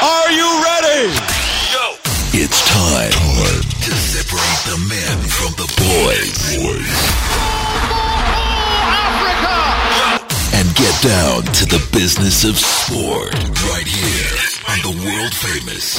Are you ready? Go. It's time, time to separate the men from the boys. And get down to the business of sport right here on the world famous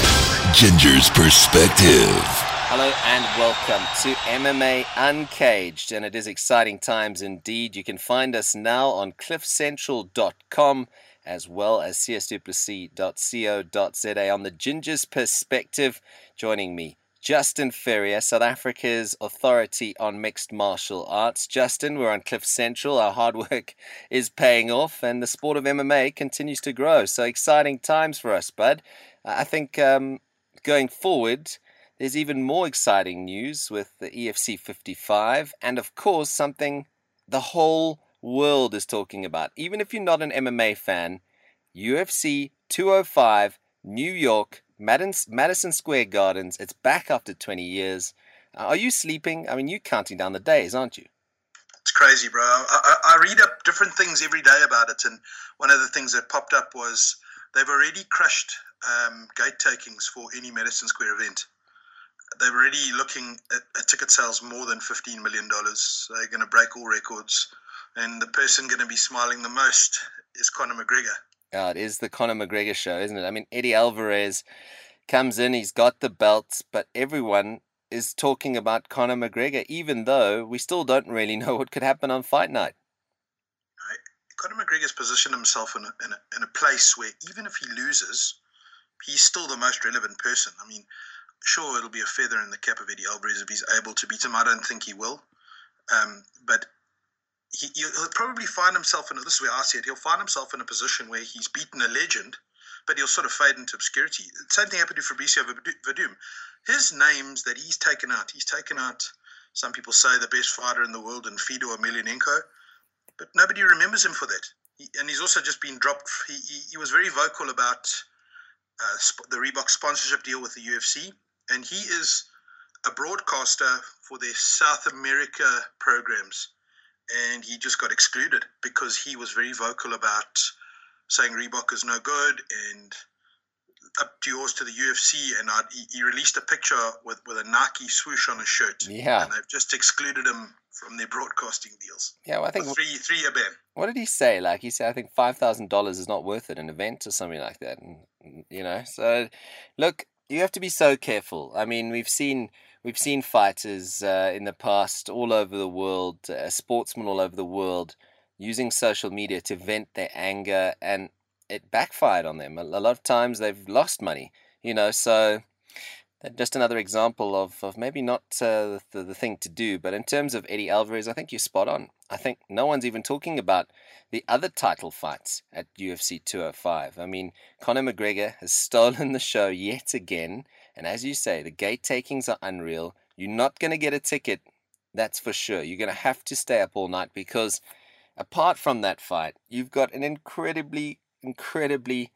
Ginger's Perspective. Hello and welcome to MMA Uncaged, and it is exciting times indeed. You can find us now on cliffcentral.com as well as csduplessis.co.za on the Ginger's Perspective. Joining me, Justin Ferrier, South Africa's authority on mixed martial arts. Justin, we're on Cliff Central. Our hard work is paying off, and the sport of MMA continues to grow. So exciting times for us, bud. I think um, going forward, there's even more exciting news with the EFC 55, and of course, something the whole world is talking about. Even if you're not an MMA fan, UFC 205, New York, Madison Square Gardens. It's back after 20 years. Uh, are you sleeping? I mean, you're counting down the days, aren't you? It's crazy, bro. I, I, read up different things every day about it, and one of the things that popped up was they've already crushed um, gate takings for any Madison Square event. They're already looking at, at ticket sales more than $15 million. They're going to break all records and the person going to be smiling the most is Conor McGregor. Yeah, it is the Conor McGregor show, isn't it? I mean, Eddie Alvarez comes in, he's got the belts, but everyone is talking about Conor McGregor, even though we still don't really know what could happen on fight night. Conor McGregor's positioned himself in a, in, a, in a place where even if he loses, he's still the most relevant person. I mean, sure, it'll be a feather in the cap of Eddie Alvarez if he's able to beat him. I don't think he will. Um, but he, will probably find himself in this is where I it. He'll find himself in a position where he's beaten a legend, but he'll sort of fade into obscurity. Same thing happened to Fabricio Werdum. His names that he's taken out, he's taken out. Some people say the best fighter in the world in Fedor Emelianenko, but nobody remembers him for that. He, and he's also just been dropped. He, he, he was very vocal about uh, sp- the Reebok sponsorship deal with the UFC, and he is a broadcaster for their South America programs and he just got excluded because he was very vocal about saying Reebok is no good and up to yours to the UFC. And I, he, released a picture with, with a Nike swoosh on his shirt. Yeah. And they've just excluded him from their broadcasting deals. Yeah, well, I think three three year ban. What did he say? Like he said, I think five thousand dollars is not worth it an event or something like that. And you know, so look, you have to be so careful. I mean, we've seen we've seen fighters uh, in the past all over the world, uh, sportsmen all over the world, using social media to vent their anger, and it backfired on them. A, lot of times they've lost money, you know. So just another example of, of maybe not uh, the, the thing to do. But in terms of Eddie Alvarez, I think you're spot on. I think no one's even talking about the other title fights at UFC 205. I mean, Conor McGregor has stolen the show yet again. And as you say, the gate takings are unreal. You're not going to get a ticket, that's for sure. You're going to have to stay up all night because apart from that fight, you've got an incredibly, incredibly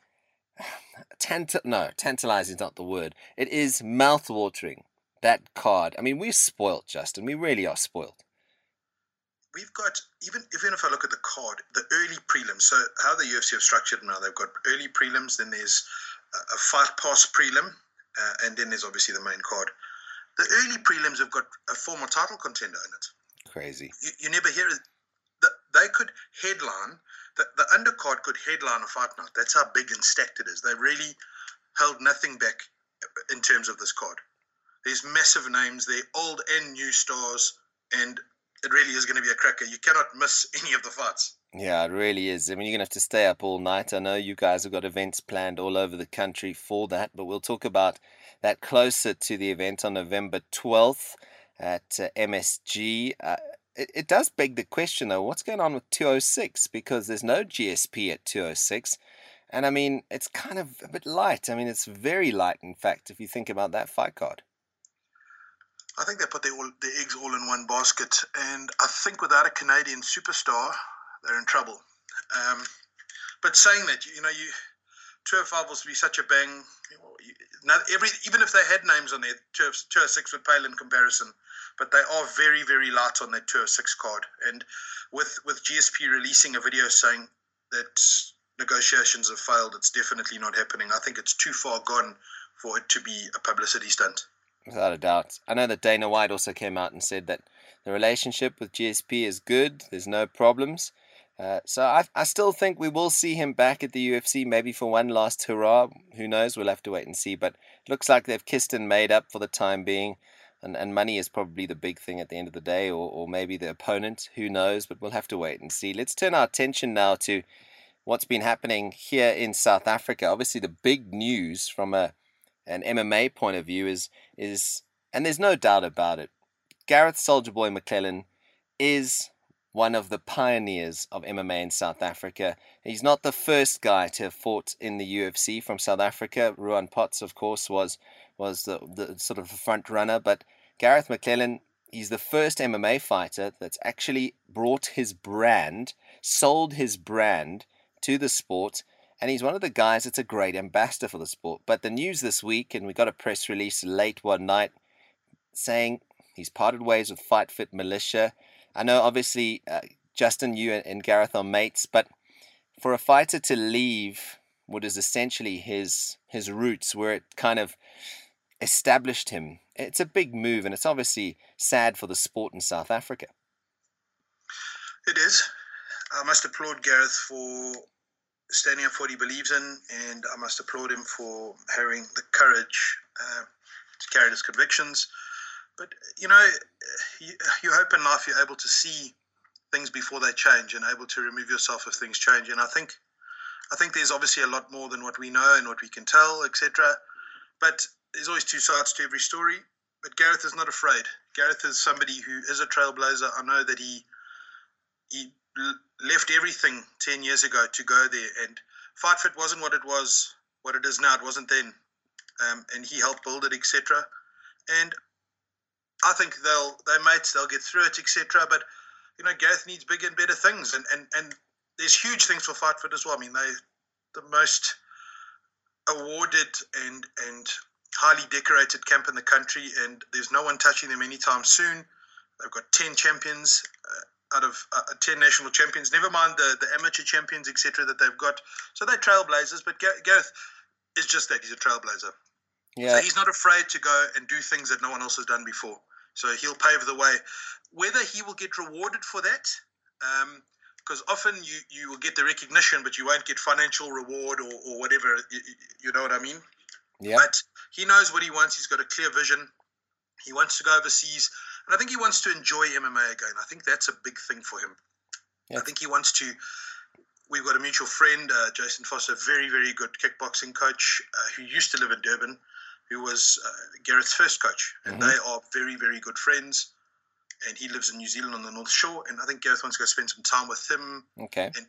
Tant- no, tantalizing is not the word. It is mouth-watering. That card. I mean, we're spoilt, Justin. We really are spoilt. We've got even even if I look at the card, the early prelims. So how the UFC have structured now, they've got early prelims, then there's a fight pass prelim, uh, and then there's obviously the main card. The early prelims have got a former title contender in it. Crazy. You, you never hear it. They could headline the, the undercard could headline a fight night. That's how big and stacked it is. They really held nothing back in terms of this card. There's massive names there, old and new stars, and it really is going to be a cracker. You cannot miss any of the fights. Yeah, it really is. I mean, you're going to have to stay up all night. I know you guys have got events planned all over the country for that, but we'll talk about that closer to the event on November 12th at uh, MSG. Uh, it, it does beg the question though what's going on with 206 because there's no GSP at 206 and I mean it's kind of a bit light I mean it's very light in fact if you think about that fight card I think they put their, all, their eggs all in one basket and I think without a Canadian superstar they're in trouble um, but saying that you know you 205 will be such a bang Now, every even if they had names on there 206 would pale in comparison but they are very, very light on that Tour 6 card. And with, with GSP releasing a video saying that negotiations have failed. It's definitely not happening. I think it's too far gone for it to be a publicity stunt. Without a doubt. I know that Dana White also came out and said that the relationship with GSP is good. There's no problems. Uh, so I, I still think we will see him back at the UFC, maybe for one last hurrah. Who knows? We'll have to wait and see. But looks like they've kissed and made up for the time being. And, and money is probably the big thing at the end of the day, or, or maybe the opponent. Who knows? But we'll have to wait and see. Let's turn our attention now to what's been happening here in South Africa. Obviously, the big news from a an MMA point of view is is and there's no doubt about it. Garreth Soldier Boy McLellan is one of the pioneers of MMA in South Africa. He's not the first guy to have fought in the UFC from South Africa. Ruan Potts, of course, was was the, the sort of the front runner, but Garreth McLellan, he's the first MMA fighter that's actually brought his brand, sold his brand to the sport, and he's one of the guys that's a great ambassador for the sport. But the news this week, and we got a press release late one night saying he's parted ways with Fight Fit Militia. I know, obviously, uh, Justin, you and, Garreth are mates, but for a fighter to leave what is essentially his his roots, where it kind of established him, it's a big move, and it's obviously sad for the sport in South Africa. It is. I must applaud Garreth for standing up for what he believes in, and I must applaud him for having the courage uh, to carry his convictions. But you know, you, you hope in life you're able to see things before they change and able to remove yourself if things change. And I think, I think there's obviously a lot more than what we know and what we can tell, etc. But there's always two sides to every story. But Garreth is not afraid. Garreth is somebody who is a trailblazer. I know that he he left everything 10 years ago to go there. And Fight Fit wasn't what it was, what it is now. It wasn't then. Um, and he helped build it, etc. And I think they'll, they mates, they'll get through it, etc. But, you know, Garreth needs bigger and better things. And, and, and there's huge things for Fight Fit as well. I mean, they the most awarded and, and highly decorated camp in the country, and there's no one touching them anytime soon. They've got 10 champions. Uh, out of uh, 10 national champions, never mind the, the amateur champions, etc., that they've got. So they're trailblazers, but Garreth is just that. He's a trailblazer. Yeah. So he's not afraid to go and do things that no one else has done before. So he'll pave the way. Whether he will get rewarded for that, because um, often you, you will get the recognition, but you won't get financial reward or, or whatever. You, you know what I mean? Yeah. But he knows what he wants. He's got a clear vision. He wants to go overseas. And I think he wants to enjoy MMA again. I think that's a big thing for him. I think he wants to. We've got a mutual friend, uh, Jason Foster, very, very good kickboxing coach uh, who used to live in Durban, who was uh, Garreth's first coach. And mm-hmm. they are very, very good friends and he lives in New Zealand on the North Shore. And I think Garreth wants to go spend some time with him. Okay. And,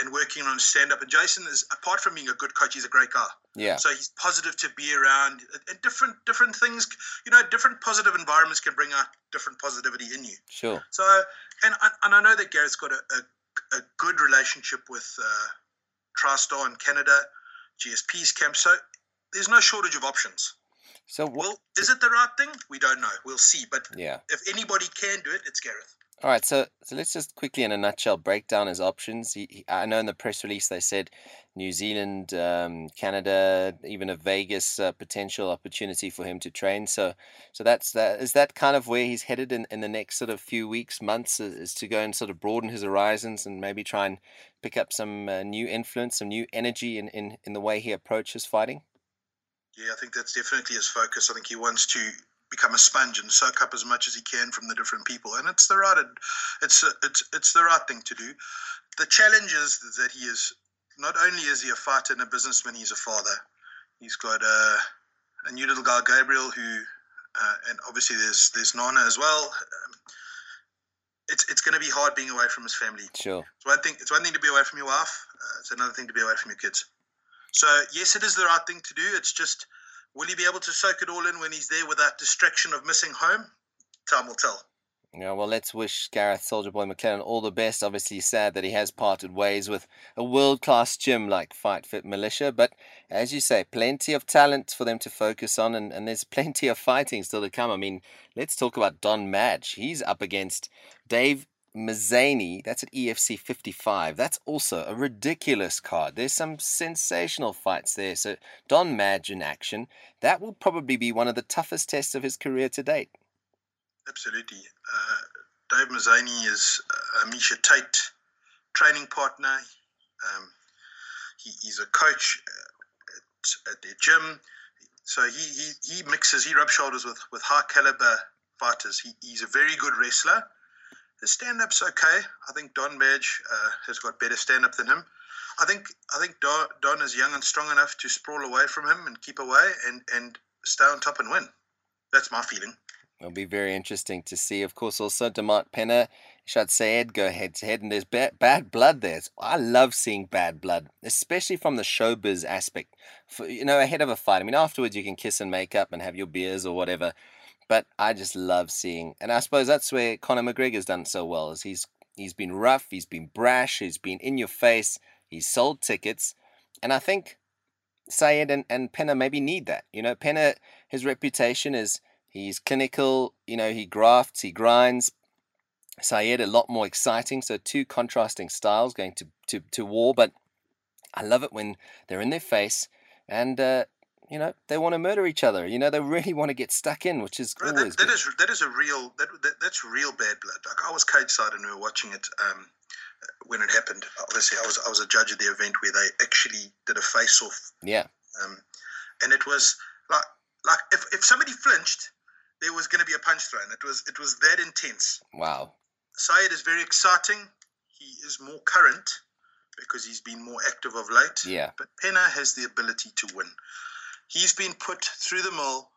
and working on stand up. And Jason is, apart from being a good coach, he's a great guy. Yeah. So he's positive to be around. And different different things, you know, different positive environments can bring out different positivity in you. Sure. So, and and I know that Garreth's got a, a, a good relationship with uh, TriStar in Canada, GSP's camp. So there's no shortage of options. So well, is it the right thing? We don't know. We'll see. But yeah, if anybody can do it, it's Garreth. All right, so so let's just quickly, in a nutshell, break down his options. He, he, I know in the press release they said New Zealand, um, Canada, even a Vegas uh, potential opportunity for him to train. So, so that's that. Is that kind of where he's headed in, in the next sort of few weeks, months? Is, is to go and sort of broaden his horizons and maybe try and pick up some uh, new influence, some new energy in, in in the way he approaches fighting. Yeah, I think that's definitely his focus. I think he wants to become a sponge and soak up as much as he can from the different people, and it's the right it's it's it's the right thing to do. The challenge is that he is not only is he a fighter and a businessman, he's a father. He's got a, a new little guy, Gabriel, who, uh, and obviously there's there's Nana as well. Um, it's it's going to be hard being away from his family. Sure. It's one thing. It's one thing to be away from your wife. Uh, it's another thing to be away from your kids. So yes, it is the right thing to do. It's just will he be able to soak it all in when he's there without distraction of missing home? Time will tell. Yeah, well, let's wish Garreth Soldier Boy McLellan all the best. Obviously, sad that he has parted ways with a world class gym like Fight Fit Militia, but as you say, plenty of talent for them to focus on, and, and there's plenty of fighting still to come. I mean, let's talk about Don Madge. He's up against Dave Mazany, that's at EFC 55. That's also a ridiculous card. There's some sensational fights there. So, Don Madge in action. That will probably be one of the toughest tests of his career to date. Absolutely. Uh, Dave Mazany is uh, Miesha Tate training partner. Um, he, he's a coach at, at their gym. So he, he, he mixes, he rubs shoulders with, with high caliber fighters. He, he's a very good wrestler. His stand up's okay. I think Don Madge uh, has got better stand up than him. I think I think Don, Don is young and strong enough to sprawl away from him and keep away and, and stay on top and win. That's my feeling. It'll be very interesting to see. Of course, also Demarte Pena, Shad Sayed go head to head, and there's bad, bad blood there. I love seeing bad blood, especially from the showbiz aspect. For, you know, ahead of a fight. I mean, afterwards you can kiss and make up and have your beers or whatever. But I just love seeing, and I suppose that's where Conor McGregor's done so well. Is he's he's been rough, he's been brash, he's been in your face, he's sold tickets, and I think Sayed and, and Pena maybe need that. You know, Pena, his reputation is he's clinical. You know, he grafts, he grinds. Sayed a lot more exciting. So two contrasting styles going to to to war, but I love it when they're in their face and uh, you know they want to murder each other. You know they really want to get stuck in, which is Bro, always that, that good. is that is a real that, that that's real bad blood. Like I was cage side and we were watching it um, when it happened. Obviously, I was I was a judge at the event where they actually did a face off, yeah, um, and it was like like if, if somebody flinched, there was going to be a punch thrown. It was it was that intense. wow, Sayed is very exciting. He is more current because he's been more active of late. yeah, But Pena has the ability to win. He's been put through the mill.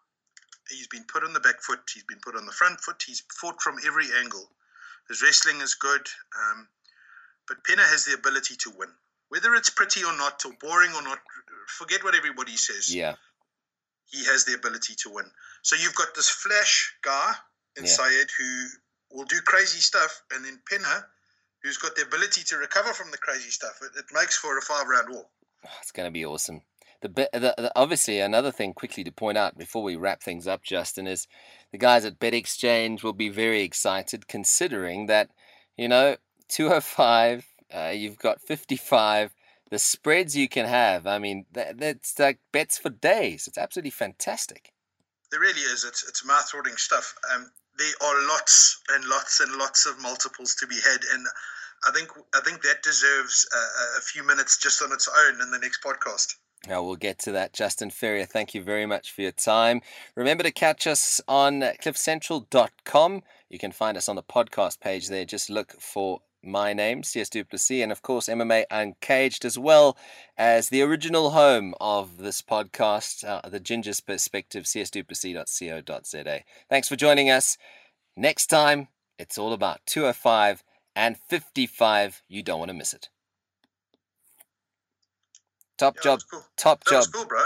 He's been put on the back foot. He's been put on the front foot. He's fought from every angle. His wrestling is good. Um, but Pena has the ability to win. Whether it's pretty or not, or boring or not, forget what everybody says. yeah, He has the ability to win. So you've got this flash guy in Yeah. Sayed who will do crazy stuff, and then Pena, who's got the ability to recover from the crazy stuff. It, it makes for a five round war. it's going to be awesome. The, the, the obviously another thing quickly to point out before we wrap things up, Justin, is the guys at BetXchange will be very excited considering that you know 205, uh, you've got 55. The spreads you can have, I mean, that, that's like bets for days. It's absolutely fantastic. There really is. It's it's mouth-watering stuff. Um, there are lots and lots and lots of multiples to be had, and I think I think that deserves a, a few minutes just on its own in the next podcast. Now we'll get to that. Justin Ferrier, thank you very much for your time. Remember to catch us on cliffcentral.com. You can find us on the podcast page there. Just look for my name, CS Duplessis, and of course MMA Uncaged, as well as the original home of this podcast, uh, The Ginger's Perspective, csduplessis.co.za. Thanks for joining us. Next time, it's all about 205 and 55. You don't want to miss it. Top Yeah, job. cool. Top That job. cool, bro.